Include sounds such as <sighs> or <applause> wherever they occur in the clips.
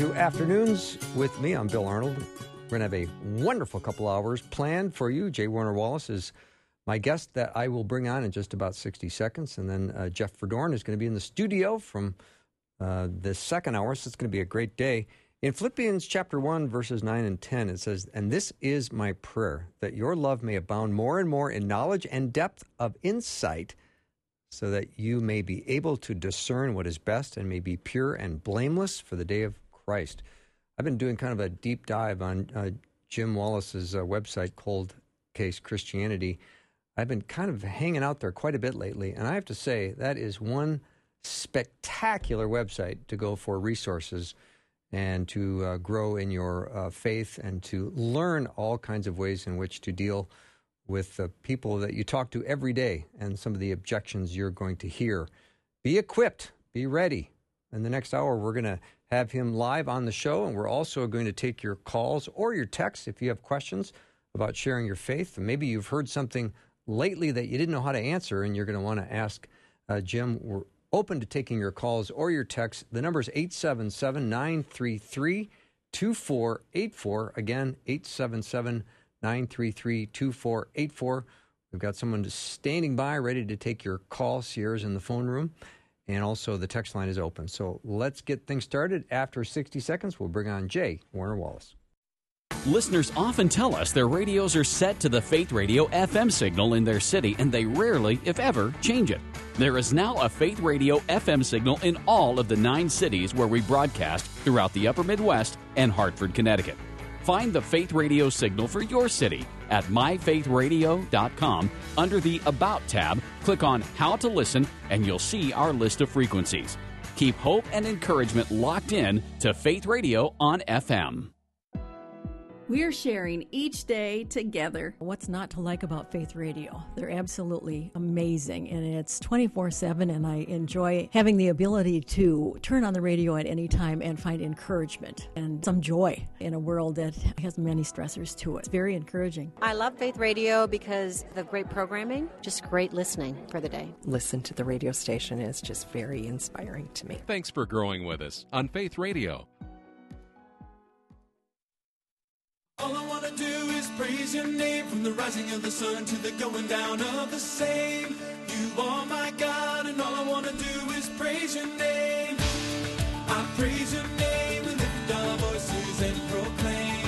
To Afternoons with me. I'm Bill Arnold. We're going to have a wonderful couple hours planned for you. J. Warner Wallace is my guest that I will bring on in just about 60 seconds. And then uh, Jeff Verdorn is going to be in the studio from uh, the second hour. So it's going to be a great day. In Philippians chapter 1, verses 9 and 10, it says, And this is my prayer, that your love may abound more and more in knowledge and depth of insight so that you may be able to discern what is best and may be pure and blameless for the day of Christ. I've been doing kind of a deep dive on uh, Jim Wallace's uh, website, Cold Case Christianity. I've been kind of hanging out there quite a bit lately, and I have to say that is one spectacular website to go for resources and to uh, grow in your uh, faith and to learn all kinds of ways in which to deal with the people that you talk to every day and some of the objections you're going to hear. Be equipped, be ready. In the next hour, we're going to have him live on the show, and we're also going to take your calls or your texts if you have questions about sharing your faith. Maybe you've heard something lately that you didn't know how to answer, and you're going to want to ask uh, Jim. We're open to taking your calls or your texts. The number is 877 933 2484. Again, 877 933 2484. We've got someone standing by ready to take your call. Sierra's in the phone room. And also, the text line is open. So let's get things started. After 60 seconds, we'll bring on J. Warner Wallace. Listeners often tell us their radios are set to the Faith Radio FM signal in their city, and they rarely, if ever, change it. There is now a Faith Radio FM signal in all of the nine cities where we broadcast throughout the upper Midwest and Hartford, Connecticut. Find the Faith Radio signal for your city at myfaithradio.com. Under the About tab, click on How to Listen, and you'll see our list of frequencies. Keep hope and encouragement locked in to Faith Radio on FM. We're sharing each day together. What's not to like about Faith Radio? They're absolutely amazing, and it's 24 7, and I enjoy having the ability to turn on the radio at any time and find encouragement and some joy in a world that has many stressors to it. It's very encouraging. I love Faith Radio because the great programming, just great listening for the day. Listen to the radio station is just very inspiring to me. Thanks for growing with us on Faith Radio. All I wanna do is praise your name from the rising of the sun to the going down of the same. You are my God, and all I wanna do is praise your name. I praise your name, we lift our voices and proclaim.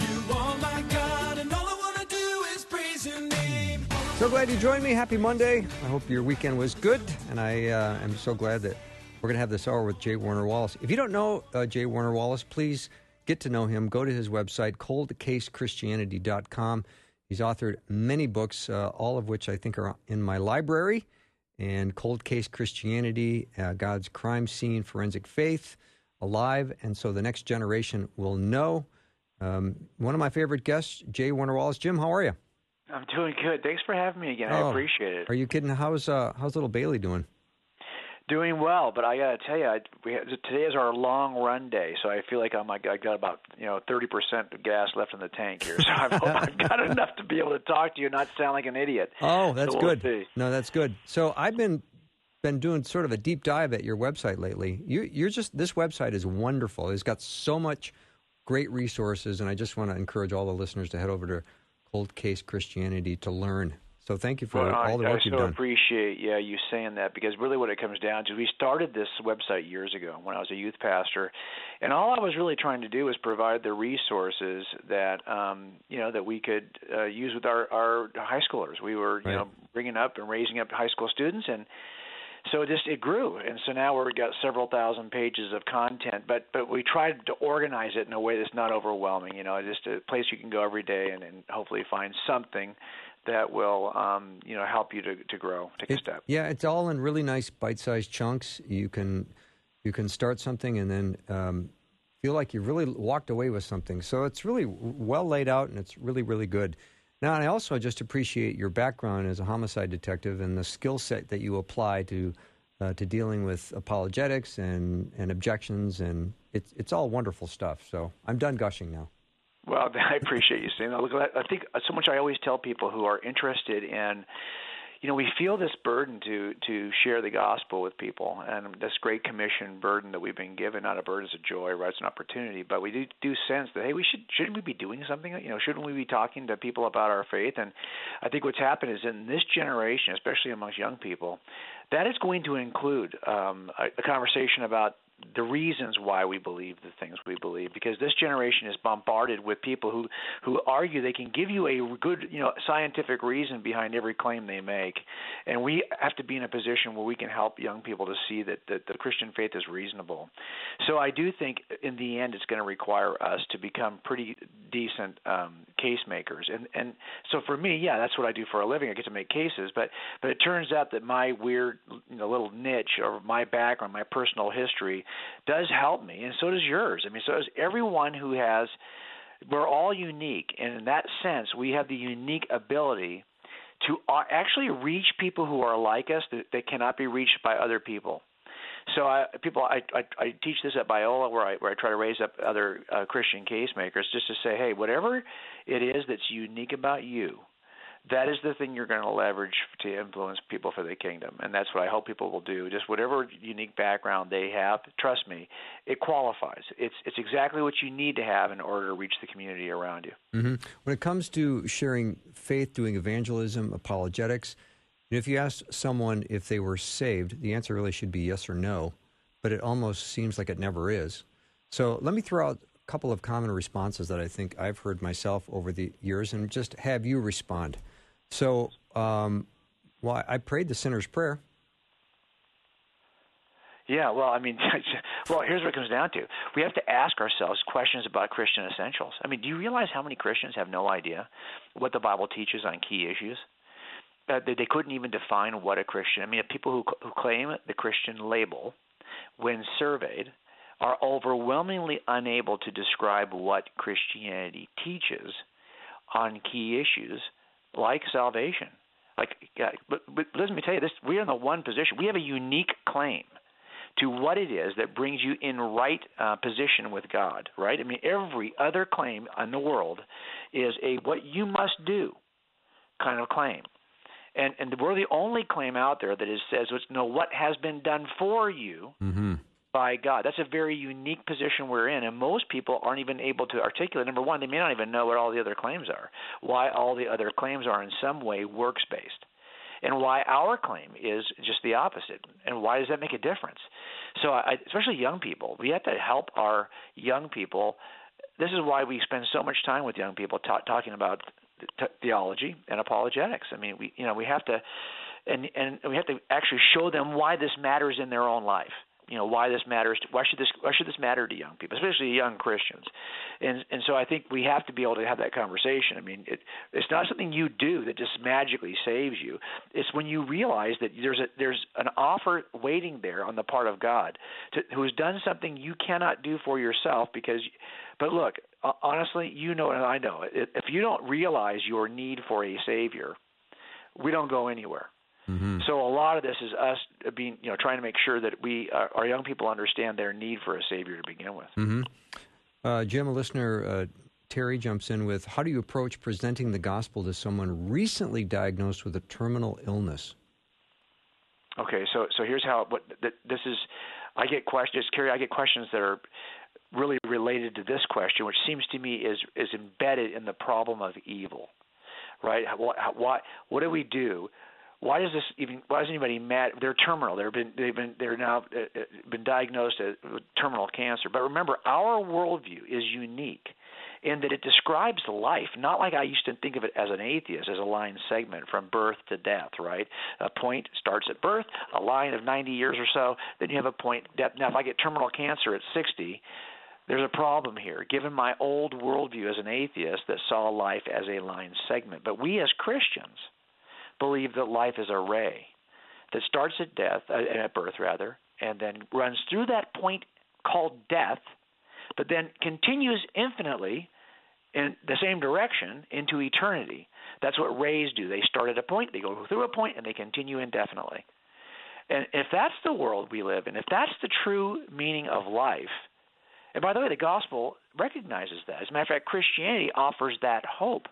You are my God, and all I wanna do is praise your name. So glad you joined me. Happy Monday. I hope your weekend was good, and I uh, am so glad that we're going to have this hour with J. Warner Wallace. If you don't know uh, J. Warner Wallace, please get to know him. Go to his website, coldcasechristianity.com. He's authored many books, uh, all of which I think are in my library. And Cold Case Christianity, uh, God's Crime Scene, Forensic Faith, Alive. And so the next generation will know. Um, one of my favorite guests, J. Warner Wallace. Jim, how are you? I'm doing good. Thanks for having me again. I Oh, appreciate it. Are you kidding? How's uh, how's little Bailey doing? Doing well, but I gotta tell you, I, we today is our long run day, so I feel like I'm like I got about you know 30 percent of gas left in the tank here. So I hope I've got <laughs> enough to be able to talk to you, and not sound like an idiot. Oh, that's So we'll good. see. No, that's good. So I've been been doing sort of a deep dive at your website lately. You, you're just this website is wonderful. It's got so much great resources, and I just want to encourage all the listeners to head over to Cold Case Christianity to learn. So thank you for Well, I, all the I work so you've done. I appreciate yeah you saying that because really what it comes down to is we started this website years ago when I was a youth pastor, and all I was really trying to do was provide the resources that um, you know that we could uh, use with our our high schoolers. We were you Right. know bringing up and raising up high school students and so it just it grew and so now we've got several thousand pages of content but but we tried to organize it in a way that's not overwhelming you know just a place you can go every day and, and hopefully find something that will um, you know help you to to grow take a step Yeah, it's all in really nice bite-sized chunks. You can You can start something and then um, feel like you've really walked away with something. So it's really well laid out and it's really, really good. Now, I also just appreciate your background as a homicide detective and the skill set that you apply to uh, to dealing with apologetics and, and objections, and it's it's all wonderful stuff. So I'm done gushing now. Well, <laughs> I appreciate you saying that. Look, I think so much. I always tell people who are interested in you know, we feel this burden to to share the gospel with people, and this great commission burden that we've been given. Not a burden, it's a joy, right? It's an opportunity, but we do do sense that hey, we should shouldn't we be doing something? You know, shouldn't we be talking to people about our faith? And I think what's happened is in this generation, especially amongst young people, that is going to include um, a, a conversation about the reasons why we believe the things we believe because this generation is bombarded with people who who argue they can give you a good you know scientific reason behind every claim they make. And we have to be in a position where we can help young people to see that, that the Christian faith is reasonable. So I do think in the end it's going to require us to become pretty decent um, case makers. And and so for me yeah that's what I do for a living. I get to make cases. But but it turns out that my weird you know little niche or my background my personal history does help me, and so does yours. I mean, so does everyone who has. We're all unique, and in that sense, we have the unique ability to uh, actually reach people who are like us that, that cannot be reached by other people. So I, people, I, I, I teach this at Biola, where I where I try to raise up other uh, Christian case makers, just to say, hey, whatever it is that's unique about you, that is the thing you're going to leverage to influence people for the kingdom and that's what i hope people will do. Just whatever unique background they have trust me it qualifies. It's it's exactly what you need to have in order to reach the community around you. Mm-hmm. when it comes to sharing faith doing evangelism apologetics if you ask someone if they were saved the answer really should be yes or no but it almost seems like it never is. So let me throw out a couple of common responses that i think i've heard myself over the years and just have you respond so, um, well, I prayed the sinner's prayer. Yeah, well, I mean, <laughs> well, here's what it comes down to. We have to ask ourselves questions about Christian essentials. I mean, do you realize how many Christians have no idea what the Bible teaches on key issues? Uh, they, they couldn't even define what a Christian. I mean, people who who claim the Christian label, when surveyed, are overwhelmingly unable to describe what Christianity teaches on key issues like salvation. Like, but, but let me tell you this: we are in the one position. We have a unique claim to what it is that brings you in right uh, position with God. Right? I mean, every other claim in the world is a what you must do kind of claim. And and we're the only claim out there that is says, "No, what has been done for you." Mm-hmm by God. That's a very unique position we're in, and most people aren't even able to articulate. Number one, they may not even know what all the other claims are, why all the other claims are in some way works based, and why our claim is just the opposite. And why does that make a difference? So, I, especially young people, we have to help our young people. This is why we spend so much time with young people ta- talking about t- theology and apologetics. I mean, we you know we have to. And and we have to actually show them why this matters in their own life you know why this matters to, why should this why should this matter to young people especially young christians? And and so i think we have to be able to have that conversation. I mean it it's not something you do that just magically saves you. It's when you realize that there's a there's an offer waiting there on the part of god to, who has done something you cannot do for yourself because but look honestly you know and i know if you don't realize your need for a savior we don't go anywhere Mm-hmm. So a lot of this is us being, you know, trying to make sure that we, uh, our young people, understand their need for a savior to begin with. Mm-hmm. Uh, Jim, a listener, uh, Terry jumps in with, "How do you approach presenting the gospel to someone recently diagnosed with a terminal illness?" Okay, so so here's how. What this is, I get questions, Carrie. I get questions that are really related to this question, which seems to me is is embedded in the problem of evil, right? What what what do we do why does this even why does anybody mad? They're terminal. They've been they've been they're now uh, uh, been diagnosed with terminal cancer. But remember our worldview is unique in that it describes life not like i used to think of it as an atheist as a line segment from birth to death right? A point starts at birth a line of 90 years or so then you have a point death now if i get terminal cancer at 60 there's a problem here, given my old worldview as an atheist that saw life as a line segment. But we as Christians, believe that life is a ray that starts at death, uh, at birth rather, and then runs through that point called death, but then continues infinitely in the same direction into eternity. That's what rays do. They start at a point, they go through a point, and they continue indefinitely. And if that's the world we live in, if that's the true meaning of life, and by the way, the gospel recognizes that. As a matter of fact, Christianity offers that hope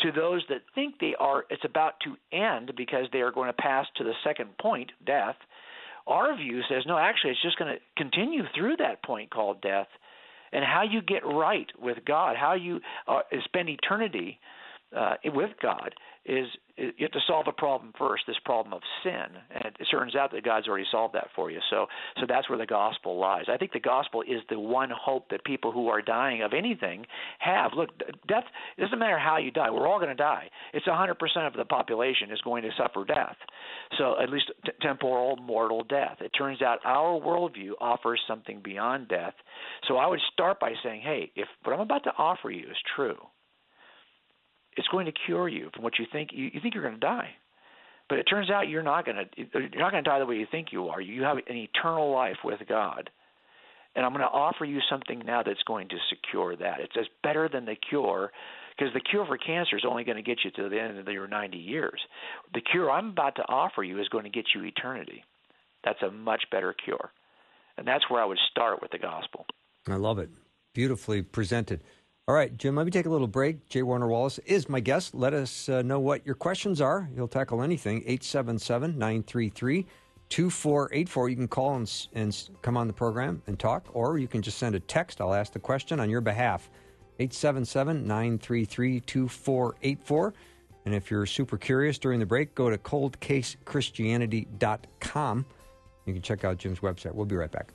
to those that think they are it's about to end because they are going to pass to the second point, death. Our view says no, actually it's just going to continue through that point called death and how you get right with God, how you uh, spend eternity uh, with God is you have to solve a problem first, this problem of sin, and it turns out that God's already solved that for you. So, so that's where the gospel lies. I think the gospel is the one hope that people who are dying of anything have. Look, death it doesn't matter how you die; we're all going to die. It's 100% of the population is going to suffer death. So, at least t- temporal, mortal death. It turns out our worldview offers something beyond death. So, I would start by saying, hey, if what I'm about to offer you is true it's going to cure you from what you think. You, you think you're going to die but it turns out you're not going to you're not going to die the way you think you are. You have an eternal life with god. And i'm going to offer you something now that's going to secure that. It's better than the cure because the cure for cancer is only going to get you to the end of your 90 years. The cure i'm about to offer you is going to get you eternity. That's a much better cure. And that's where i would start with the gospel. I love it. Beautifully presented all right, Jim, let me take a little break. J. Warner Wallace is my guest. Let us uh, know what your questions are. He'll tackle anything. 877 933 2484. You can call and, and come on the program and talk, or you can just send a text. I'll ask the question on your behalf. 877 933 2484. And if you're super curious during the break, go to coldcasechristianity.com. You can check out Jim's website. We'll be right back.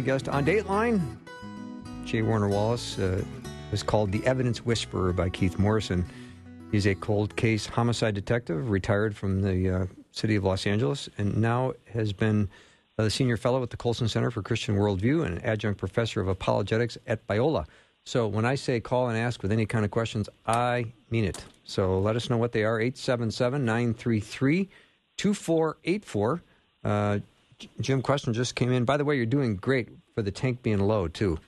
My guest on Dateline. J. Warner Wallace uh, was called The Evidence Whisperer by Keith Morrison. He's a cold case homicide detective, retired from the uh, city of Los Angeles, and now has been uh, the senior fellow at the Colson Center for Christian Worldview and an adjunct professor of apologetics at Biola. So when I say call and ask with any kind of questions, I mean it. So let us know what they are 877 933 2484. Jim question just came in. By the way, you're doing great for the tank being low too.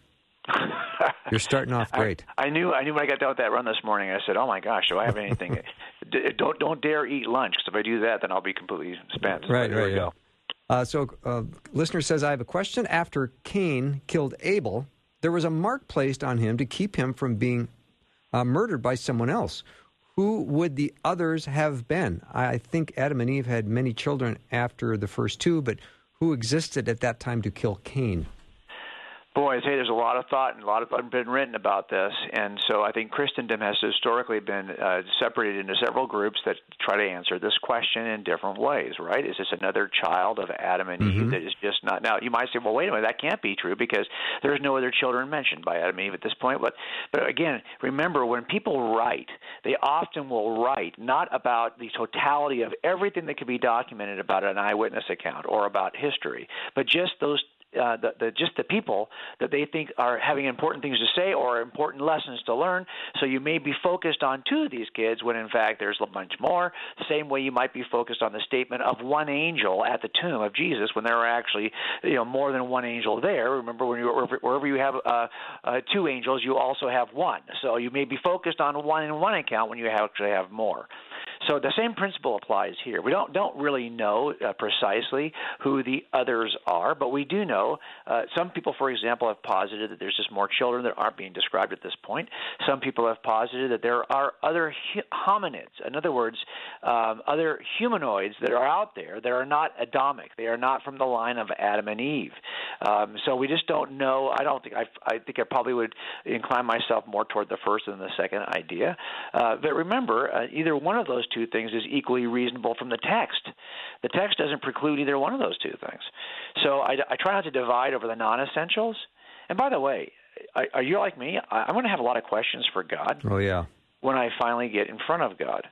You're starting off <laughs> great. I, I, knew. I knew when I got done with that run this morning. I said, "Oh my gosh, do I have anything? <laughs> don't don't dare eat lunch because if I do that, then I'll be completely spent." Right, so right. Yeah. Uh, so, uh, listener says, "I have a question. After Cain killed Abel, there was a mark placed on him to keep him from being uh, murdered by someone else who would the others have been? I think Adam and Eve had many children after the first two, but who existed at that time to kill Cain? Boy, I say there's a lot of thought and a lot of been written about this, and so I think Christendom has historically been uh, separated into several groups that try to answer this question in different ways. Right? Is this another child of Adam and mm-hmm. Eve that is just not? Now you might say, well, wait a minute, that can't be true because there's no other children mentioned by Adam and Eve at this point. But but again, remember when people write, they often will write not about the totality of everything that can be documented about an eyewitness account or about history, but just those uh, the, the just the people that they think are having important things to say or important lessons to learn. So you may be focused on two of these kids when in fact there's a bunch more. Same way you might be focused on the statement of one angel at the tomb of Jesus when there are actually you know more than one angel there. Remember when you wherever you have uh, uh, two angels, you also have one. So you may be focused on one in one account when you actually have more. So the same principle applies here. We don't don't really know uh, precisely who the others are, but we do know uh, some people, for example, have posited that there's just more children that aren't being described at this point. Some people have posited that there are other hominids, in other words, um, other humanoids that are out there that are not Adamic. They are not from the line of Adam and Eve. Um, so we just don't know. I don't think I. I think I probably would incline myself more toward the first than the second idea. Uh, but remember, uh, either one of those two things is equally reasonable from the text. The text doesn't preclude either one of those two things. So I, I try not to divide over the non-essentials. And by the way, are you like me? I'm going to have a lot of questions for God. Oh yeah. When I finally get in front of God,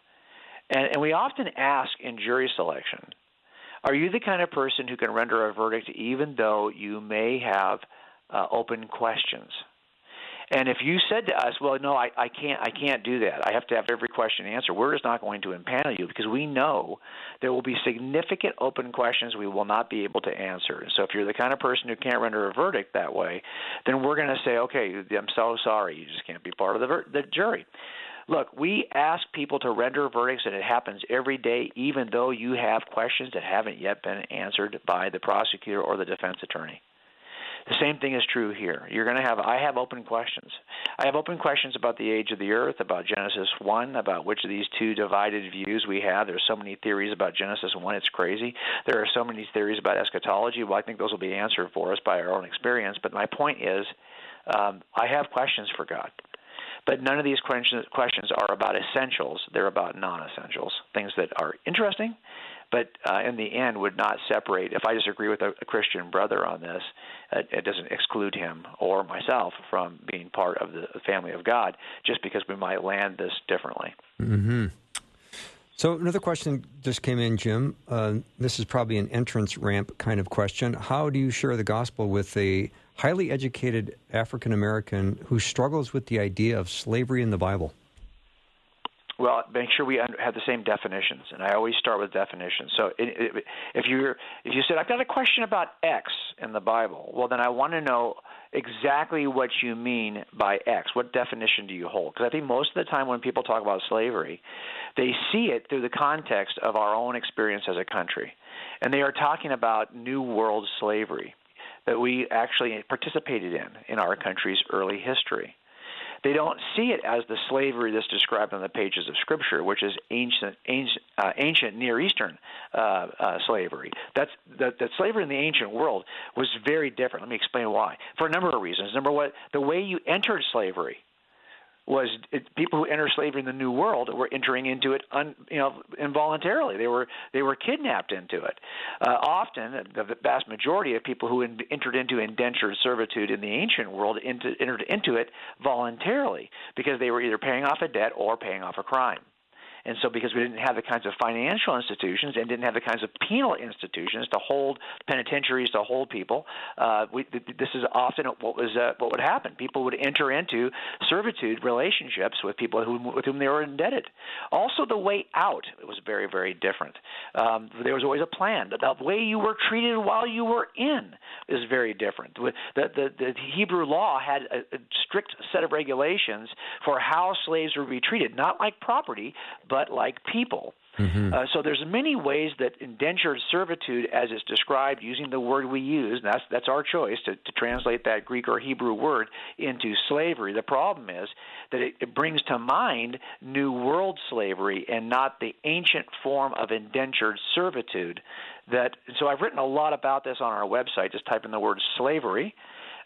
And, and we often ask in jury selection, are you the kind of person who can render a verdict even though you may have uh, open questions? And if you said to us, "Well, no, I, I can't, I can't do that. I have to have every question answered," we're just not going to impanel you because we know there will be significant open questions we will not be able to answer. And So if you're the kind of person who can't render a verdict that way, then we're going to say, "Okay, I'm so sorry. You just can't be part of the, ver- the jury." Look, we ask people to render verdicts, and it happens every day, even though you have questions that haven't yet been answered by the prosecutor or the defense attorney. The same thing is true here. You're going to have I have open questions. I have open questions about the age of the earth, about Genesis 1, about which of these two divided views we have. There's so many theories about Genesis 1, it's crazy. There are so many theories about eschatology. Well, I think those will be answered for us by our own experience, but my point is um, I have questions for God. But none of these questions are about essentials. They're about non essentials, things that are interesting but uh, in the end would not separate. If I disagree with a, a Christian brother on this, it, it doesn't exclude him or myself from being part of the family of God, just because we might land this differently. Mm-hmm. So another question just came in, Jim. Uh, this is probably an entrance ramp kind of question. How do you share the gospel with a highly educated African American who struggles with the idea of slavery in the Bible? Well, make sure we have the same definitions, and I always start with definitions. So, if you if you said I've got a question about X in the Bible, well, then I want to know exactly what you mean by X. What definition do you hold? Because I think most of the time when people talk about slavery, they see it through the context of our own experience as a country, and they are talking about New World slavery that we actually participated in in our country's early history. They don't see it as the slavery that's described on the pages of Scripture, which is ancient, ancient, uh, ancient Near Eastern uh, uh, slavery. That's that, that slavery in the ancient world was very different. Let me explain why. For a number of reasons. Number one, the way you entered slavery was it, people who enter slavery in the New World were entering into it, un, you know, involuntarily. They were they were kidnapped into it. Uh, often, the vast majority of people who in, entered into indentured servitude in the ancient world into, entered into it voluntarily because they were either paying off a debt or paying off a crime. And so, because we didn't have the kinds of financial institutions and didn't have the kinds of penal institutions to hold penitentiaries to hold people, uh, we, this is often what was uh, what would happen. People would enter into servitude relationships with people who, with whom they were indebted. Also, the way out was very, very different. Um, there was always a plan. The way you were treated while you were in is very different. The, the, the Hebrew law had a, a strict set of regulations for how slaves were to be treated, not like property, but like people. Mm-hmm. Uh, so there's many ways that indentured servitude, as it's described using the word we use, and that's that's our choice to, to translate that Greek or Hebrew word into slavery. The problem is that it, it brings to mind New World slavery and not the ancient form of indentured servitude. That so I've written a lot about this on our website. Just type in the word slavery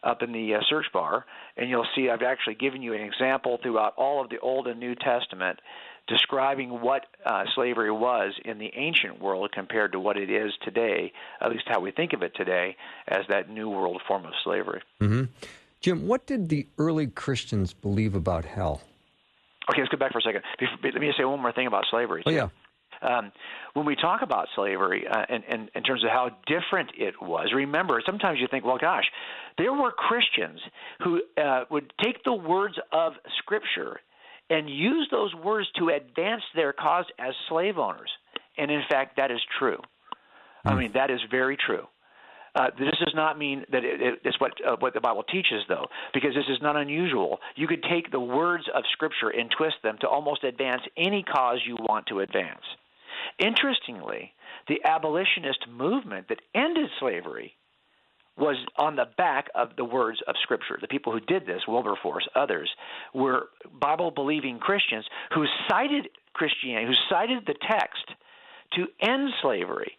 up in the uh, search bar, and you'll see I've actually given you an example throughout all of the Old and New Testament describing what uh, slavery was in the ancient world compared to what it is today, at least how we think of it today, as that new world form of slavery. Mm-hmm. Jim, what did the early Christians believe about hell? Okay, let's go back for a second. Let me just say one more thing about slavery. Oh, yeah. Um, when we talk about slavery uh, and, and in terms of how different it was, remember, sometimes you think, well, gosh, there were Christians who uh, would take the words of Scripture and use those words to advance their cause as slave owners. And in fact, that is true. I hmm. mean, that is very true. Uh, this does not mean that it, it, it's what uh, what the Bible teaches, though, because this is not unusual. You could take the words of Scripture and twist them to almost advance any cause you want to advance. Interestingly, the abolitionist movement that ended slavery was on the back of the words of Scripture. The people who did this, Wilberforce, others, were Bible believing Christians who cited Christianity, who cited the text to end slavery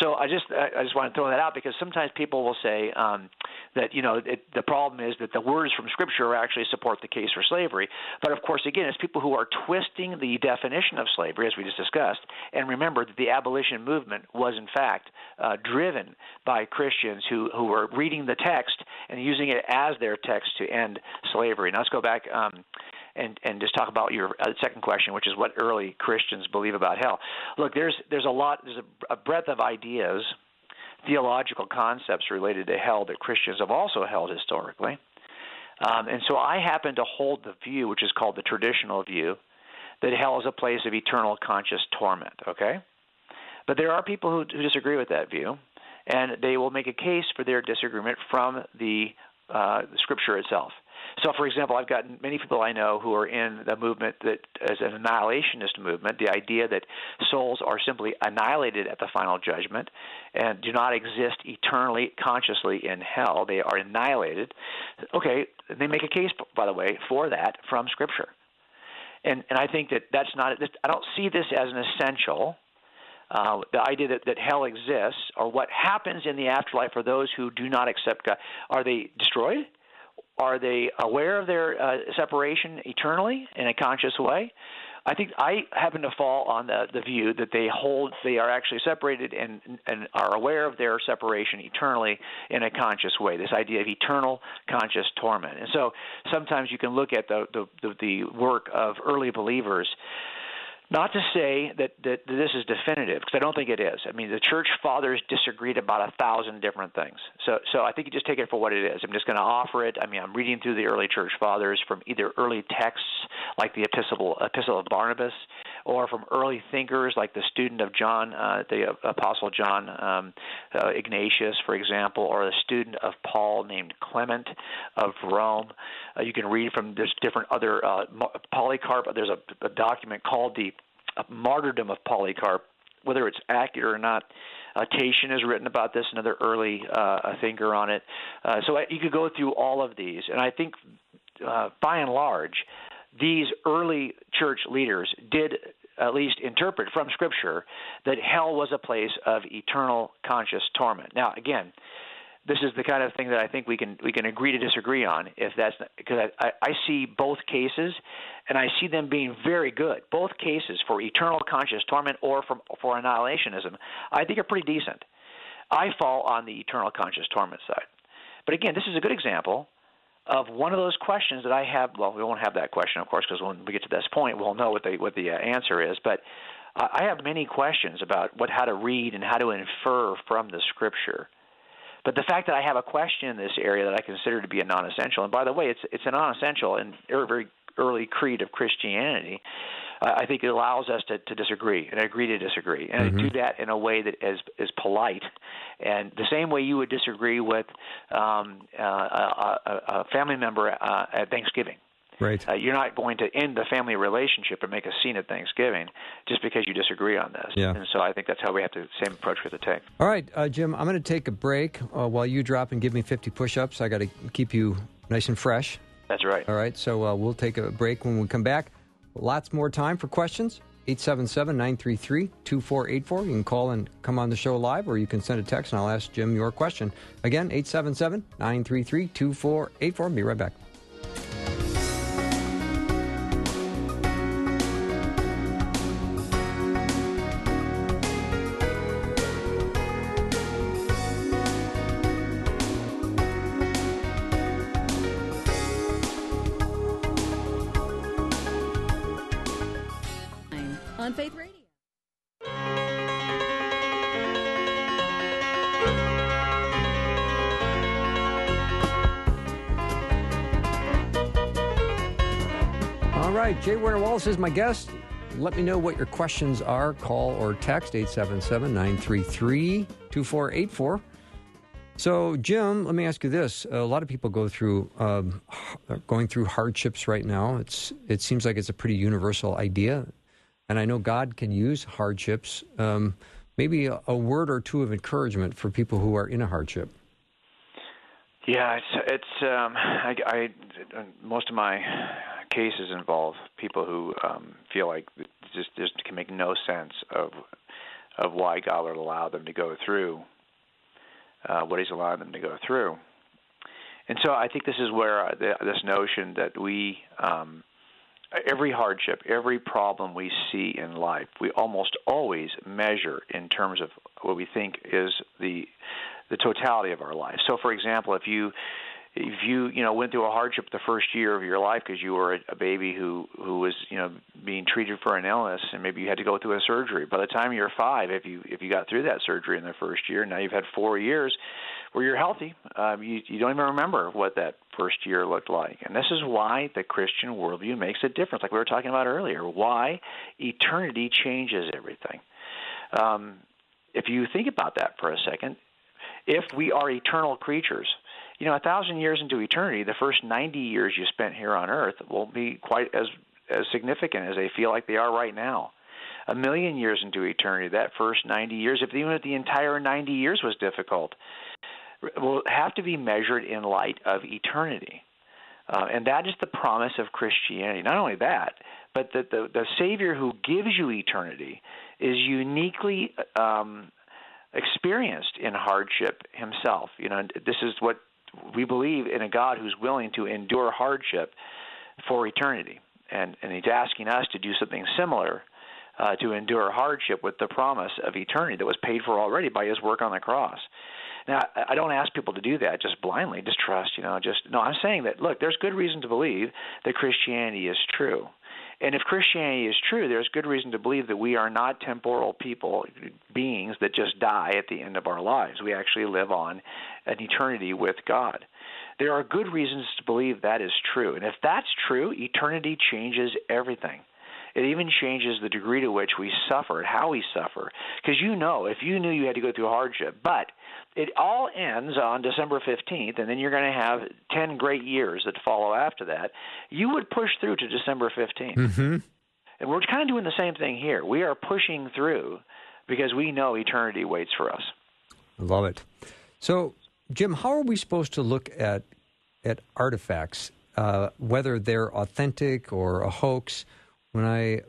so I just I just want to throw that out because sometimes people will say um, that you know it, the problem is that the words from Scripture actually support the case for slavery. But of course, again, it's people who are twisting the definition of slavery, as we just discussed. And remember that the abolition movement was in fact uh, driven by Christians who who were reading the text and using it as their text to end slavery. Now let's go back. Um, and and just talk about your uh, second question, which is what early Christians believe about hell. Look, there's there's a lot, there's a, a breadth of ideas, theological concepts related to hell that Christians have also held historically. Um, and so I happen to hold the view, which is called the traditional view, that hell is a place of eternal conscious torment. Okay, but there are people who, who disagree with that view, and they will make a case for their disagreement from the, uh, the Scripture itself. So, for example, I've got many people I know who are in the movement that is an annihilationist movement, the idea that souls are simply annihilated at the final judgment and do not exist eternally, consciously in hell. They are annihilated. Okay, they make a case, by the way, for that from Scripture. And, and I think that that's not, I don't see this as an essential. Uh, the idea that, that hell exists or what happens in the afterlife for those who do not accept God. Are they destroyed? Are they aware of their uh, separation eternally in a conscious way? I think I happen to fall on the, the view that they hold they are actually separated and and are aware of their separation eternally in a conscious way. This idea of eternal conscious torment. And so sometimes you can look at the the, the, the work of early believers not to say that, that, that this is definitive, because I don't think it is. I mean, the church fathers disagreed about a thousand different things. So, so I think you just take it for what it is. I'm just going to offer it. I mean, I'm reading through the early church fathers from either early texts like the Epistle, Epistle of Barnabas, or from early thinkers like the student of John, uh, the Apostle John um, uh, Ignatius, for example, or the student of Paul named Clement of Rome. Uh, you can read from there's different other uh, Polycarp. There's a, a document called the martyrdom of Polycarp, whether it's accurate or not. Uh, Tatian has written about this, another early uh, thinker on it. Uh, so I, you could go through all of these, and I think uh, by and large, these early church leaders did at least interpret from Scripture that hell was a place of eternal conscious torment. Now, again, this is the kind of thing that I think we can we can agree to disagree on. If that's because I, I see both cases, and I see them being very good. Both cases for eternal conscious torment or for for annihilationism, I think are pretty decent. I fall on the eternal conscious torment side. But again, this is a good example of one of those questions that I have. Well, we won't have that question, of course, because when we get to this point, we'll know what the what the uh, answer is. But I have many questions about what how to read and how to infer from the scripture. But the fact that I have a question in this area that I consider to be a non-essential, and by the way, it's it's a non-essential and very early creed of Christianity. Uh, I think it allows us to, to disagree and agree to disagree, and mm-hmm. do that in a way that is is polite, and the same way you would disagree with um, uh, a, a, family member uh, at Thanksgiving. Right. Uh, you're not going to end the family relationship and make a scene at Thanksgiving just because you disagree on this. Yeah. And so I think that's how we have to same approach with the take. All right, uh, Jim. I'm going to take a break uh, while you drop and give me 50 push-ups. I got to keep you nice and fresh. That's right. All right. So uh, we'll take a break when we come back. Lots more time for questions. 877 933 2484. You can call and come on the show live, or you can send a text and I'll ask Jim your question. Again, 877 933 2484. Be right back. Is my guest. Let me know what your questions are. Call or text 877 933 2484. So, Jim, let me ask you this: A lot of people go through um, going through hardships right now. It's it seems like it's a pretty universal idea, and I know God can use hardships. Um, maybe a, a, word or two of encouragement for people who are in a hardship. Yeah, it's it's um, I, I most of my cases involve people who um, feel like just can make no sense of of why God would allow them to go through uh, what He's allowing them to go through. And so I think this is where uh, this notion that we um, every hardship, every problem we see in life, we almost always measure in terms of what we think is the the totality of our life. So, for example, if you if you you know went through a hardship the first year of your life because you were a, a baby who who was you know being treated for an illness and maybe you had to go through a surgery. By the time you're five if you if you got through that surgery in the first year now you've had four years where you're healthy. Um, you you don't even remember what that first year looked like. And this is why the christian worldview makes a difference like we were talking about earlier why eternity changes everything. Um, if you think about that for a second if we are eternal creatures you know, a thousand years into eternity, the first 90 years you spent here on earth won't be quite as as significant as they feel like they are right now. A million years into eternity, that first 90 years, if even if the entire 90 years was difficult, will have to be measured in light of eternity. Uh, and that is the promise of Christianity. Not only that, but that the, the Savior who gives you eternity is uniquely um, experienced in hardship himself. You know, this is what we believe in a God who's willing to endure hardship for eternity, and and He's asking us to do something similar. Uh, to endure hardship with the promise of eternity that was paid for already by his work on the cross. Now, I don't ask people to do that just blindly, just trust, you know, just no, I'm saying that look, there's good reason to believe that Christianity is true. And if Christianity is true, there's good reason to believe that we are not temporal people, beings that just die at the end of our lives. We actually live on an eternity with God. There are good reasons to believe that is true. And if that's true, eternity changes everything. It even changes the degree to which we suffer, how we suffer. Because you know, if you knew you had to go through hardship, but it all ends on December 15th, and then you're going to have 10 great years that follow after that, you would push through to December 15th. Mm-hmm. And we're kind of doing the same thing here. We are pushing through because we know eternity waits for us. I love it. So, Jim, how are we supposed to look at at artifacts, uh, whether they're authentic or a hoax? When I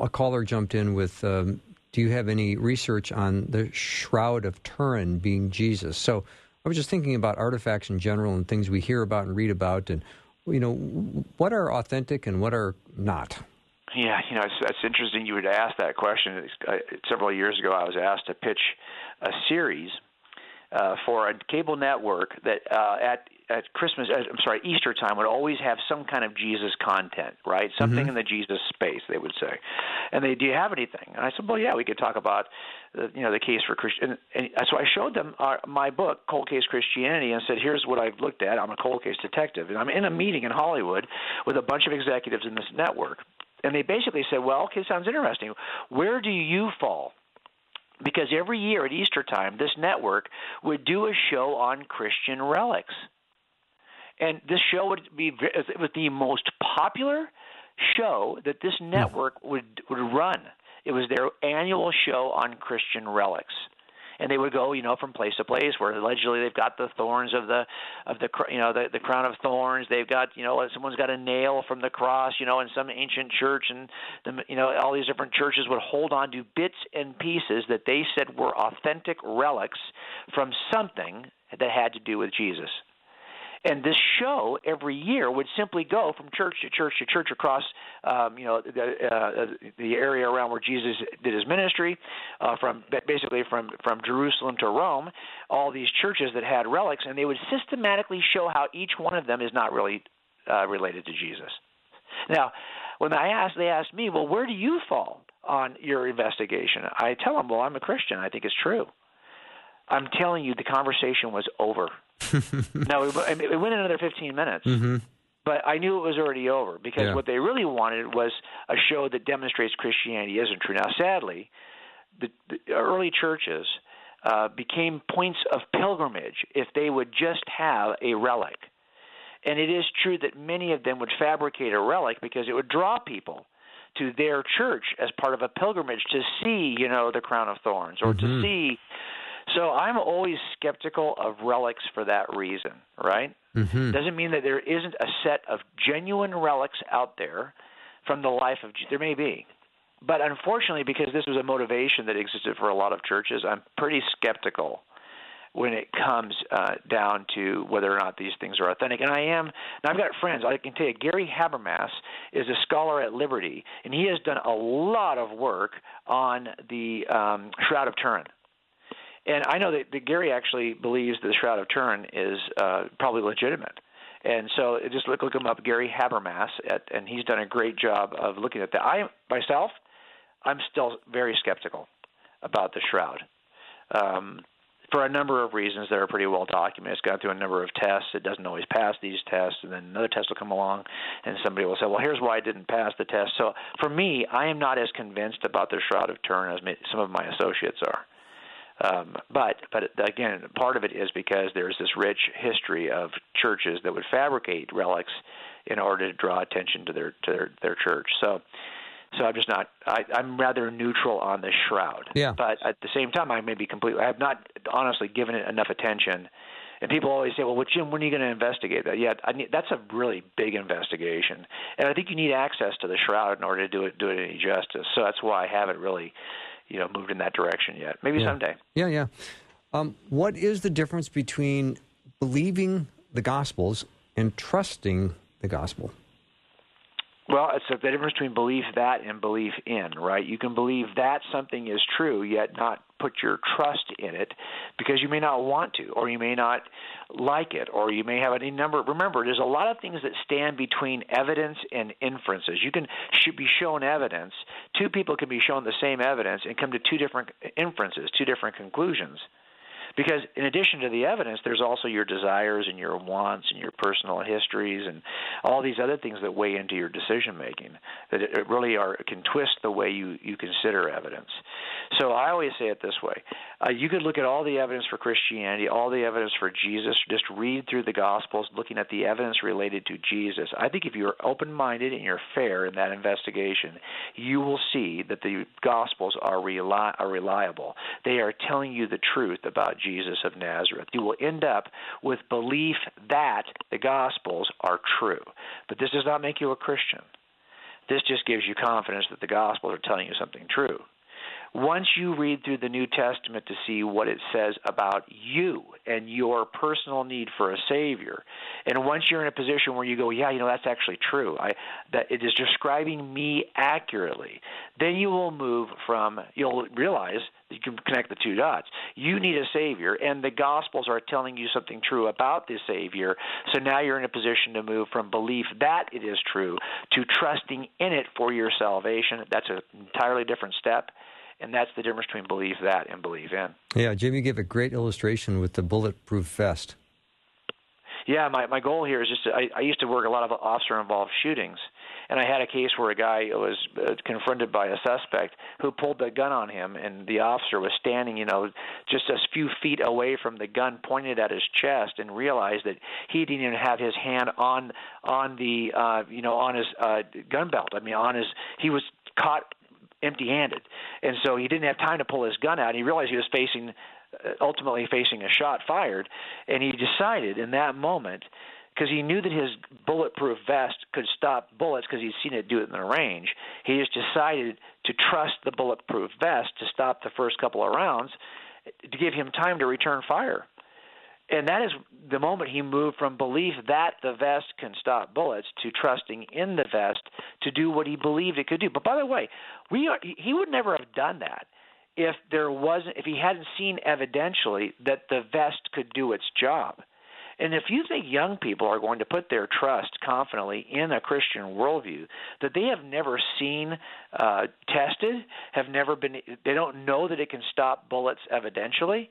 a caller jumped in with, um, "Do you have any research on the Shroud of Turin being Jesus?" So I was just thinking about artifacts in general and things we hear about and read about, and you know, what are authentic and what are not. Yeah, you know, it's, interesting you would ask that question. Uh, several years ago, I was asked to pitch a series uh, for a cable network that uh, at at Christmas, uh, I'm sorry, Easter time would always have some kind of Jesus content, right? Something Mm-hmm. in the Jesus space, they would say. And they, do you have anything? And I said, well, yeah, we could talk about, uh, you know, the case for Christian. And, and so I showed them uh, my book, Cold Case Christianity, and said, here's what I've looked at. I'm a cold case detective, and I'm in a meeting in Hollywood with a bunch of executives in this network. And they basically said, well, okay, sounds interesting. Where do you fall? because every year at Easter time, this network would do a show on Christian relics. And this show would be it was the most popular show that this hmm. network would would run. It was their annual show on Christian relics. And they would go, you know, from place to place where allegedly they've got the thorns of the of the cr- you know the the crown of thorns. They've got you know someone's got a nail from the cross, you know, in some ancient church, and the you know all these different churches would hold on to bits and pieces that they said were authentic relics from something that had to do with Jesus. And this show every year would simply go from church to church to church across, um, you know, the, uh, the area around where Jesus did his ministry, uh, from basically from from Jerusalem to Rome. All these churches that had relics, and they would systematically show how each one of them is not really uh, related to Jesus. Now, when I asked, they asked me, "Well, where do you fall on your investigation?" I tell them, "Well, I'm a Christian. I think it's true." I'm telling you, the conversation was over. <laughs> no, it, it went another 15 minutes. Mm-hmm. But I knew it was already over because Yeah. what they really wanted was a show that demonstrates Christianity isn't true. Now, sadly, the, the early churches uh, became points of pilgrimage if they would just have a relic. And it is true that many of them would fabricate a relic because it would draw people to their church as part of a pilgrimage to see, you know, the crown of thorns or to Mhm. see. So I'm always skeptical of relics for that reason, right? Mm-hmm. Doesn't mean that there isn't a set of genuine relics out there from the life of there may be. But unfortunately because this was a motivation that existed for a lot of churches, I'm pretty skeptical when it comes uh, down to whether or not these things are authentic. And I am, and I've got friends, I can tell you, Gary Habermas is a scholar at Liberty, and he has done a lot of work on the um, Shroud of Turin. And I know that, that Gary actually believes that the Shroud of Turin is uh, probably legitimate. And so just look look him up, Gary Habermas, at, and he's done a great job of looking at that. I myself, I'm still very skeptical about the shroud. Um, for a number of reasons that are pretty well documented. It's gone through a number of tests. It doesn't always pass these tests, and then another test will come along, and somebody will say, "Well, here's why it didn't pass the test." So for me, I am not as convinced about the Shroud of Turin as some of my associates are. Um, but but again, part of it is because there's this rich history of churches that would fabricate relics in order to draw attention to their to their, their church. So so I'm just not. I, I'm rather neutral on the shroud. Yeah. But at the same time, I may be completely. I have not honestly given it enough attention. And people always say, "Well, well Jim, when are you going to investigate that?" Yeah, I need, that's a really big investigation, and I think you need access to the shroud in order to do it do it any justice. So that's why I haven't really you know moved in that direction yet. Maybe yeah. someday. Yeah, yeah. Um, what is the difference between believing the Gospels and trusting the Gospel? Well, it's the difference between belief that and belief in, right? You can believe that something is true, yet not put your trust in it because you may not want to, or you may not like it, or you may have any number. Remember, there's a lot of things that stand between evidence and inferences. You can should be shown evidence. Two people can be shown the same evidence and come to two different inferences, two different conclusions. Because in addition to the evidence, there's also your desires and your wants and your personal histories and all these other things that weigh into your decision making that it really are can twist the way you you consider evidence. So I always say it this way: uh, you could look at all the evidence for Christianity, all the evidence for Jesus. Just read through the Gospels, looking at the evidence related to Jesus. I think if you're open-minded and you're fair in that investigation, you will see that the Gospels are, are reliable. They are telling you the truth about Jesus of Nazareth. You will end up with belief that the Gospels are true. But this does not make you a Christian. This just gives you confidence that the Gospels are telling you something true once you read through the New Testament to see what it says about you and your personal need for a Savior, and once you're in a position where you go, yeah, you know, that's actually true, I, that it is describing me accurately, then you will move from, you'll realize you can connect the two dots. You need a Savior, and the Gospels are telling you something true about this Savior, so now you're in a position to move from belief that it is true to trusting in it for your salvation. That's an entirely different step and that's the difference between believe that and believe in. Yeah, Jim, you gave a great illustration with the bulletproof vest. Yeah, my my goal here is just to, I, I used to work a lot of officer involved shootings, and I had a case where a guy was uh, confronted by a suspect who pulled the gun on him, and the officer was standing, you know, just a few feet away from the gun, pointed at his chest, and realized that he didn't even have his hand on on the uh, you know on his uh, gun belt. I mean, on his he was caught empty-handed, and so he didn't have time to pull his gun out. He realized he was facing, uh, ultimately facing a shot fired, and he decided in that moment, because he knew that his bulletproof vest could stop bullets because he'd seen it do it in the range. He just decided to trust the bulletproof vest to stop the first couple of rounds to give him time to return fire and that is the moment he moved from belief that the vest can stop bullets to trusting in the vest to do what he believed it could do. But by the way, we are, he would never have done that if there wasn't if he hadn't seen evidentially that the vest could do its job. And if you think young people are going to put their trust confidently in a Christian worldview that they have never seen uh, tested, have never been, they don't know that it can stop bullets evidentially,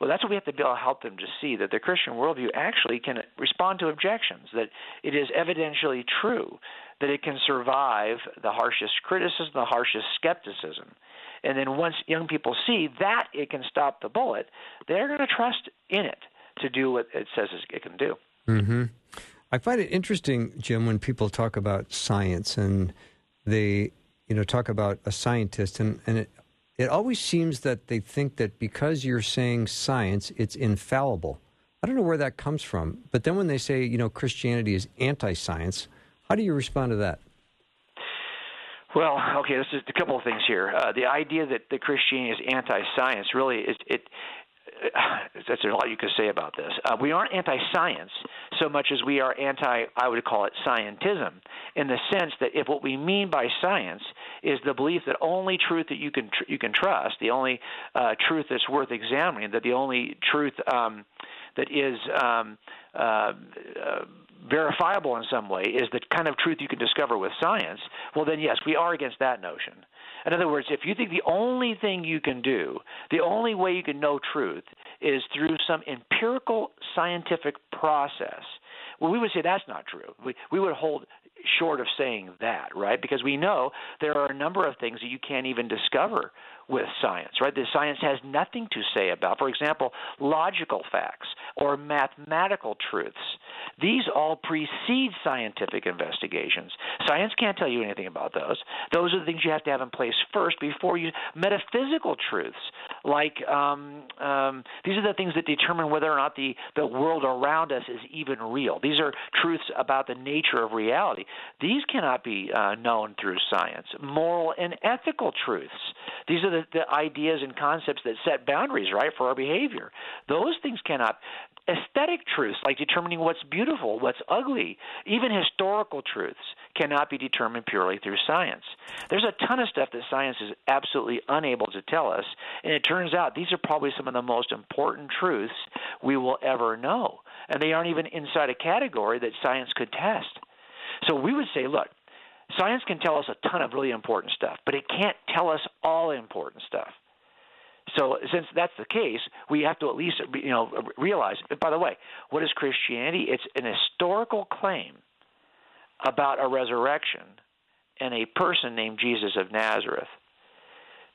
well, that's what we have to be able to help them to see that the Christian worldview actually can respond to objections, that it is evidentially true, that it can survive the harshest criticism, the harshest skepticism. And then once young people see that it can stop the bullet, they're going to trust in it to do what it says it can do. Mm-hmm. I find it interesting, Jim, when people talk about science and they, you know, talk about a scientist, and, and it it always seems that they think that because you're saying science, it's infallible. I don't know where that comes from. But then when they say, you know, Christianity is anti science, how do you respond to that? Well, okay, there's a couple of things here. Uh, the idea that the Christianity is anti-science really is it. <sighs> That's a lot you could say about this. Uh, we aren't anti-science so much as we are anti, I would call it scientism, in the sense that if what we mean by science is the belief that only truth that you can tr- you can trust, the only uh, truth that's worth examining, that the only truth um, that is um, uh, uh, verifiable in some way is the kind of truth you can discover with science, well, then yes, we are against that notion. In other words, if you think the only thing you can do, the only way you can know truth is through some empirical scientific process, well, we would say that's not true. We, we would hold short of saying that, right? Because we know there are a number of things that you can't even discover with science, right? The science has nothing to say about, for example, logical facts or mathematical truths. These all precede scientific investigations. Science can't tell you anything about those. Those are the things you have to have in place first before you. Metaphysical truths, like um, um, these are the things that determine whether or not the, the world around us is even real. These are truths about the nature of reality. These cannot be uh, known through science. Moral and ethical truths. These are the, the ideas and concepts that set boundaries, right, for our behavior. Those things cannot aesthetic truths like determining what's beautiful, what's ugly, even historical truths cannot be determined purely through science. There's a ton of stuff that science is absolutely unable to tell us, and it turns out these are probably some of the most important truths we will ever know. And they aren't even inside a category that science could test. So we would say, look, Science can tell us a ton of really important stuff, but it can't tell us all important stuff. So since that's the case, we have to at least you know realize. By the way, what is Christianity? It's an historical claim about a resurrection and a person named Jesus of Nazareth.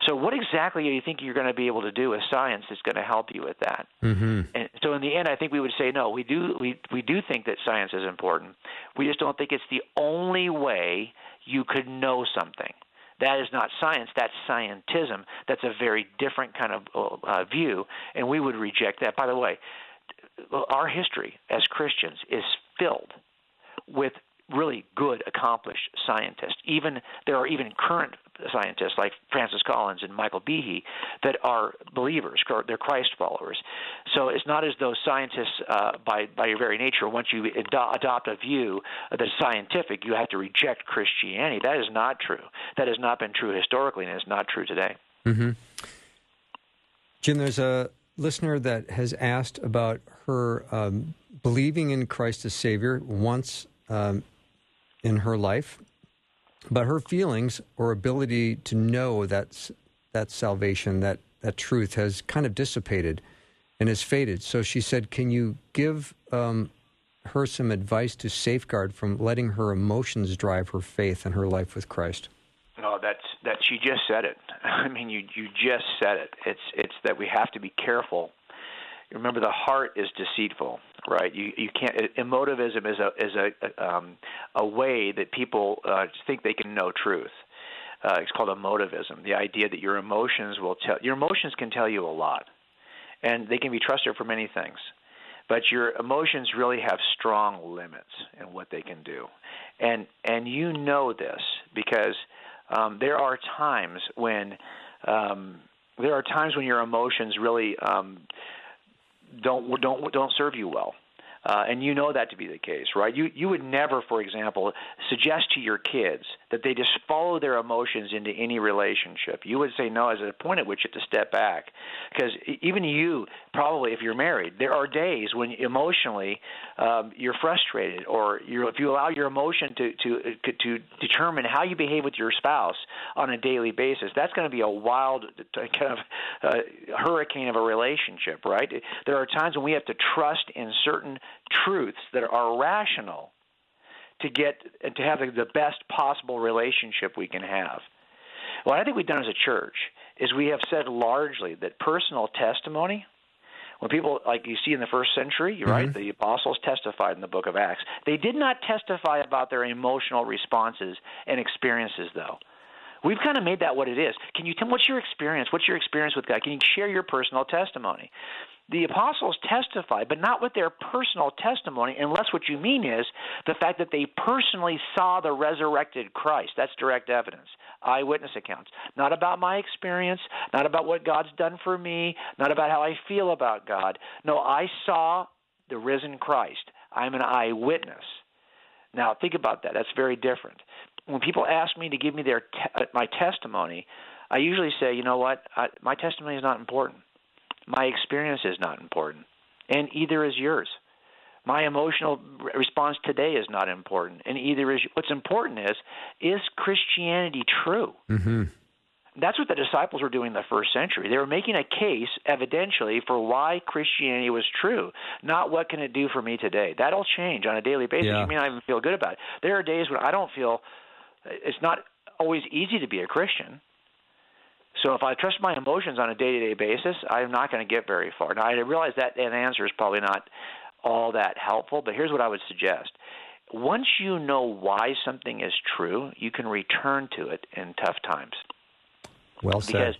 So, what exactly do you think you're going to be able to do with science that's going to help you with that? Mm-hmm. And so, in the end, I think we would say no. We do we we do think that science is important. We just don't think it's the only way you could know something. That is not science. That's scientism. That's a very different kind of uh, view, and we would reject that. By the way, our history as Christians is filled with really good, accomplished scientists. Even there are even current scientists like Francis Collins and Michael Behe that are believers. They're Christ followers. So it's not as though scientists, uh, by by your very nature, once you ado- adopt a view that's scientific, you have to reject Christianity. That is not true. That has not been true historically, and it's not true today. Mm-hmm. Jim, there's a listener that has asked about her um, believing in Christ as Savior once um, in her life, but her feelings or ability to know that that salvation, that that truth, has kind of dissipated and has faded. So she said, "Can you give um, her some advice to safeguard from letting her emotions drive her faith and her life with Christ?" No, that's that. She just said it. <laughs> I mean, you you just said it. It's it's that we have to be careful remember the heart is deceitful right? You you can't emotivism is a is a um a way that people uh think they can know truth. Uh it's called emotivism the idea that your emotions will tell your emotions can tell you a lot and they can be trusted for many things but your emotions really have strong limits in what they can do. And and you know this because um there are times when um there are times when your emotions really um don't don't don't serve you well. Uh, and you know that to be the case, right? You you would never, for example, suggest to your kids that they just follow their emotions into any relationship. You would say no, as a point at which you have to step back, because even you probably, if you're married, there are days when emotionally um, you're frustrated, or you're, if you allow your emotion to to to determine how you behave with your spouse on a daily basis, that's going to be a wild kind of uh, hurricane of a relationship, right? There are times when we have to trust in certain truths that are rational to get and to have the best possible relationship we can have. What I think we've done as a church is we have said largely that personal testimony, when people like you see in the first century, mm-hmm. right, the apostles testified in the book of Acts. They did not testify about their emotional responses and experiences though. We've kind of made that what it is. Can you tell what's your experience? What's your experience with God? Can you share your personal testimony? The apostles testify, but not with their personal testimony, unless what you mean is the fact that they personally saw the resurrected Christ. That's direct evidence. Eyewitness accounts. Not about my experience, not about what God's done for me, not about how I feel about God. No, I saw the risen Christ. I'm an eyewitness. Now, think about that. That's very different. when people ask me to give me their te- uh, my testimony, I usually say, you know what, I, my testimony is not important. My experience is not important, and either is yours. My emotional response today is not important, and either is what's important is is Christianity true? Mm-hmm. That's what the disciples were doing in the first century. They were making a case, evidentially, for why Christianity was true, not what can it do for me today. That'll change on a daily basis. Yeah. You may not even feel good about it. There are days when I don't feel. It's not always easy to be a Christian. So if I trust my emotions on a day-to-day basis, I'm not going to get very far. Now I realize that an answer is probably not all that helpful, but here's what I would suggest. Once you know why something is true, you can return to it in tough times. Well said. Because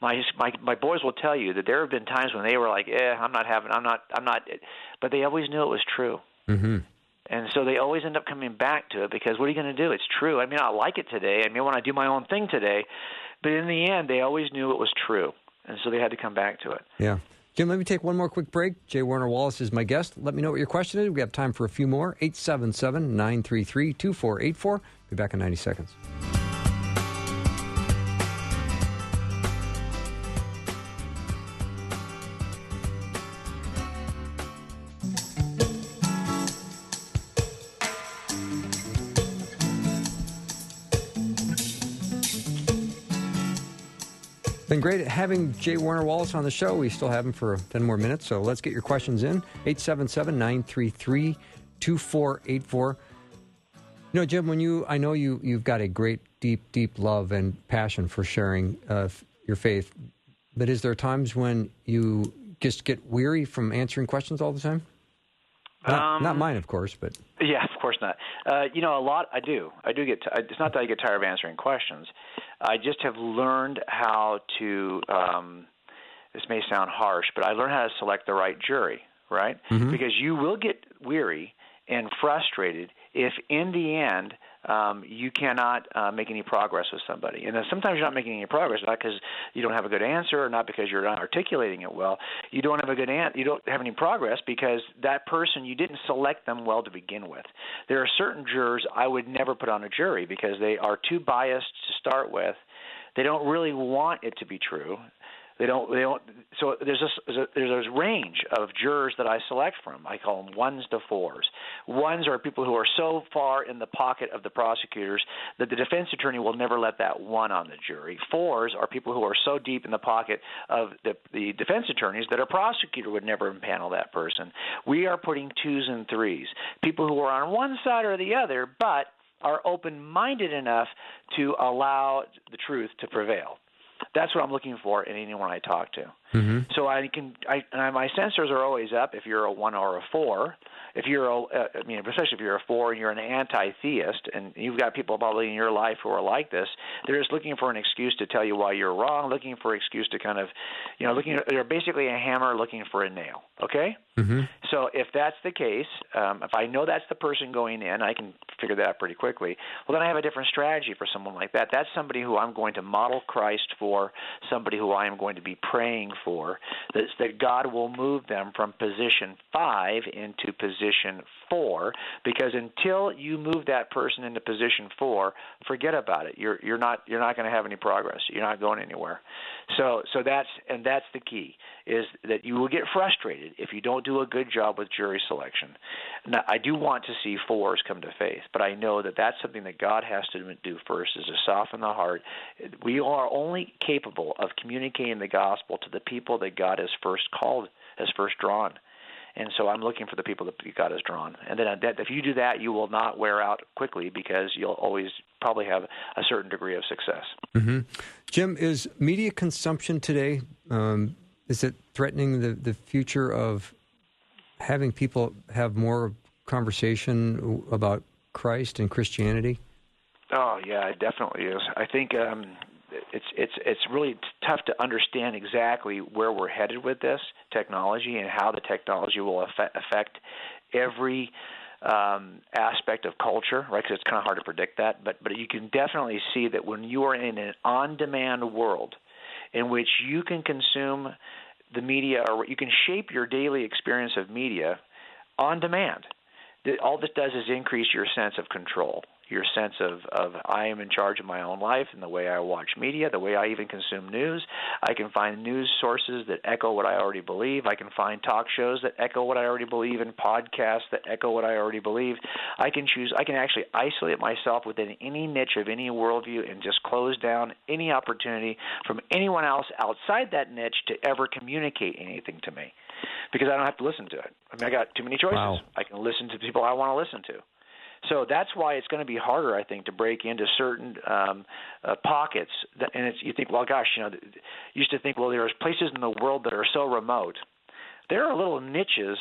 my my my boys will tell you that there have been times when they were like, "Eh, I'm not having, I'm not, I'm not," but they always knew it was true. Mm-hmm. And so they always end up coming back to it because what are you going to do? It's true. I mean, I like it today. I mean, when I do my own thing today, but in the end, they always knew it was true, and so they had to come back to it. Yeah. Jim, let me take one more quick break. J. Warner Wallace is my guest. Let me know what your question is. We have time for a few more. 877 933 2484. Be back in 90 seconds. Great having J. Warner Wallace on the show. We still have him for 10 more minutes, so let's get your questions in. 877 933 2484. You know, Jim, when you, I know you, you've got a great, deep, deep love and passion for sharing uh, your faith, but is there times when you just get weary from answering questions all the time? Not, not Um, mine, of course, but Yeah, of course not. Uh, you know, a lot. I do. I do get. T- it's not that I get tired of answering questions. I just have learned how to. Um, this may sound harsh, but I learned how to select the right jury. Right? Because you will get weary and frustrated if, in the end, um, you cannot uh, make any progress with somebody. And then sometimes you're not making any progress not because you don't have a good answer or not because you're not articulating it well. You don't have a good an- you don't have any progress because that person you didn't select them well to begin with. There are certain jurors I would never put on a jury because they are too biased to start with. They don't really want it to be true. They don't. They don't. So there's a, there's a range of jurors that I select from. I call them ones to fours. Ones are people who are so far in the pocket of the prosecutors that the defense attorney will never let that one on the jury. Fours are people who are so deep in the pocket of the, the defense attorneys that a prosecutor would never impanel that person. We are putting twos and threes. People who are on one side or the other, but are open-minded enough to allow the truth to prevail. That's what I'm looking for in anyone I talk to. So I can, I, and my sensors are always up. If you're a one or a four, if you're a, uh, I mean, especially if you're a four and you're an anti-theist, and you've got people probably in your life who are like this, they're just looking for an excuse to tell you why you're wrong, looking for an excuse to kind of, you know, looking. They're basically a hammer looking for a nail. Okay. So if that's the case, um, if I know that's the person going in, I can figure that out pretty quickly. Well, then I have a different strategy for someone like that. That's somebody who I'm going to model Christ for, somebody who I am going to be praying for, that, God will move them from position five into position four, because until you move that person into position four, forget about it. You're you're not you're not going to have any progress. You're not going anywhere. So so that's and that's the key is that you will get frustrated if you don't do a good job with jury selection. Now, I do want to see fours come to faith, but I know that that's something that God has to do first is to soften the heart. We are only capable of communicating the gospel to the people that God has first called, has first drawn. And so I'm looking for the people that God has drawn. And then that, if you do that, you will not wear out quickly because you'll always probably have a certain degree of success. hmm Jim, is media consumption today um, is it threatening the, the future of having people have more conversation about Christ and Christianity? Oh yeah, it definitely is. I think um, it's it's it's really tough to understand exactly where we're headed with this technology and how the technology will affect, affect every um, aspect of culture, right? Because it's kind of hard to predict that, but but you can definitely see that when you are in an on-demand world, in which you can consume the media or you can shape your daily experience of media on demand. All this does is increase your sense of control. Your sense of of I am in charge of my own life and the way I watch media, the way I even consume news. I can find news sources that echo what I already believe. I can find talk shows that echo what I already believe and podcasts that echo what I already believe. I can choose. I can actually isolate myself within any niche of any worldview and just close down any opportunity from anyone else outside that niche to ever communicate anything to me because I don't have to listen to it. I mean, I got too many choices. Wow. I can listen to people I want to listen to. So that's why it's going to be harder, I think, to break into certain um, uh, pockets. That, and it's, you think, well, gosh, you know, used to think, well, there's places in the world that are so remote. There are little niches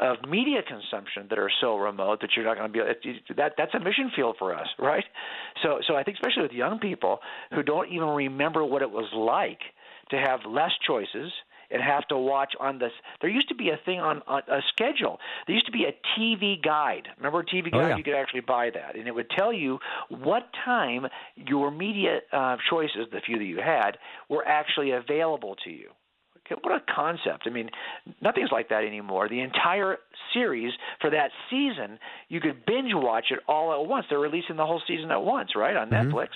of media consumption that are so remote that you're not going to be that that's a mission field for us, <laughs> right? So so I think especially with young people who don't even remember what it was like to have less choices and have to watch on this. There used to be a thing on, on a schedule. There used to be a TV guide. Remember a TV Oh, guide? yeah. You could actually buy that, and it would tell you what time your media uh, choices, the few that you had, were actually available to you. Okay, what a concept. I mean, nothing's like that anymore. The entire series for that season, you could binge watch it all at once. They're releasing the whole season at once, right, on Mhm. Netflix.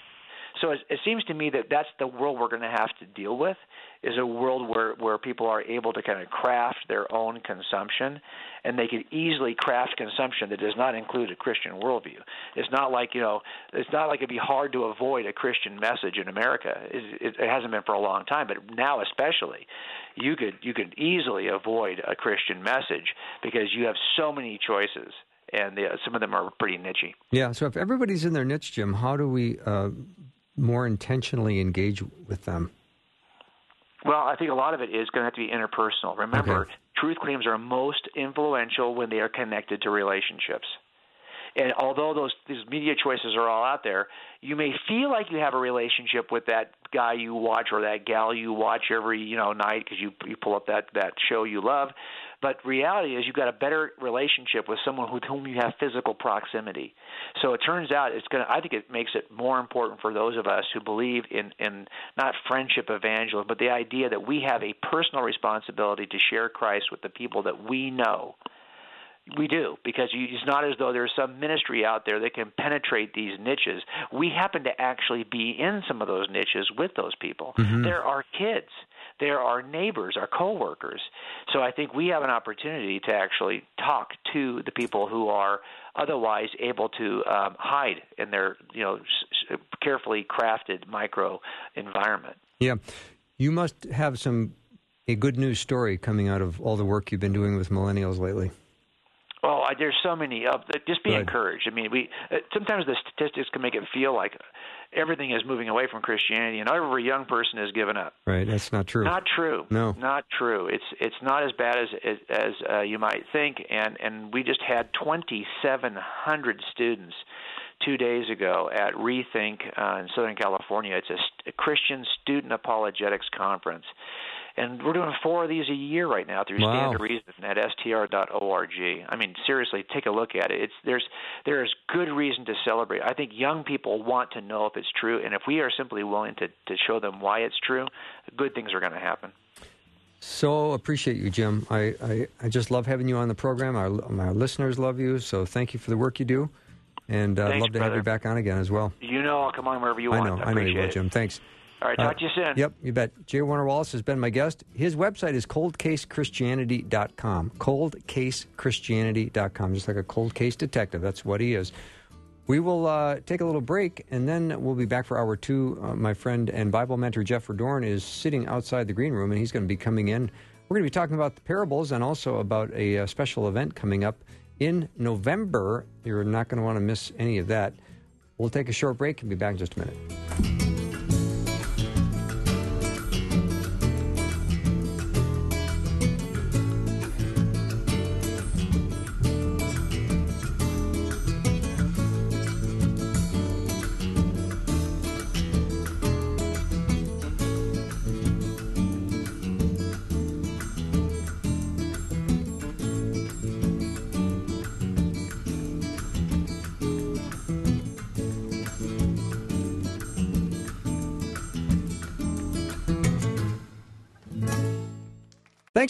So it, it seems to me that that's the world we're going to have to deal with is a world where where people are able to kind of craft their own consumption, and they can easily craft consumption that does not include a Christian worldview. It's not like you know, it's not like it'd be hard to avoid a Christian message in America. It, it, it hasn't been for a long time, but now especially, you could you could easily avoid a Christian message because you have so many choices, and the, some of them are pretty nichey. Yeah. So if everybody's in their niche, Jim, how do we uh, more intentionally engage with them? Well, I think a lot of it is going to have to be interpersonal. Remember, Okay. truth claims are most influential when they are connected to relationships. And although those these media choices are all out there, you may feel like you have a relationship with that guy you watch or that gal you watch every you know night because you you pull up that that show you love. But reality is you've got a better relationship with someone with whom you have physical proximity. So it turns out it's going to I think it makes it more important for those of us who believe in in not friendship evangelism, but the idea that we have a personal responsibility to share Christ with the people that we know. We do because you, it's not as though there's some ministry out there that can penetrate these niches. We happen to actually be in some of those niches with those people. There are kids, there are neighbors, our coworkers. So I think we have an opportunity to actually talk to the people who are otherwise able to um, hide in their you know carefully crafted micro environment. Yeah. You must have some a good news story coming out of all the work you've been doing with millennials lately. Oh, I, there's so many. Uh, just be Good. encouraged. I mean, we uh, sometimes the statistics can make it feel like everything is moving away from Christianity, and every young person has given up. Right. That's not true. Not true. No. not true. It's it's not as bad as as, as uh, you might think. And and we just had 2,700 students two days ago at Rethink uh, in Southern California. It's a, st- a Christian Student Apologetics Conference. And we're doing four of these a year right now through Wow. Stand to Reason at str.org. I mean, seriously, take a look at it. It's there's there is good reason to celebrate. I think young people want to know if it's true, and if we are simply willing to to show them why it's true, good things are going to happen. So appreciate you, Jim. I, I, I just love having you on the program. Our, my listeners love you. So thank you for the work you do. And uh, I'd Thanks, love to have you back on again as well. You know, I'll come on wherever you I want. know. I I know you will. Jim. Thanks. All right, talk to you soon. Yep, you bet. J. Warner Wallace has been my guest. His website is coldcasechristianity.com. Coldcasechristianity.com. Just like a cold case detective. That's what he is. We will uh, take a little break and then we'll be back for hour two. Uh, my friend and Bible mentor Jeff Verdorn is sitting outside the green room and he's going to be coming in. We're going to be talking about the parables and also about a, uh special event coming up in November. You're not going to want to miss any of that. We'll take a short break and be back in just a minute.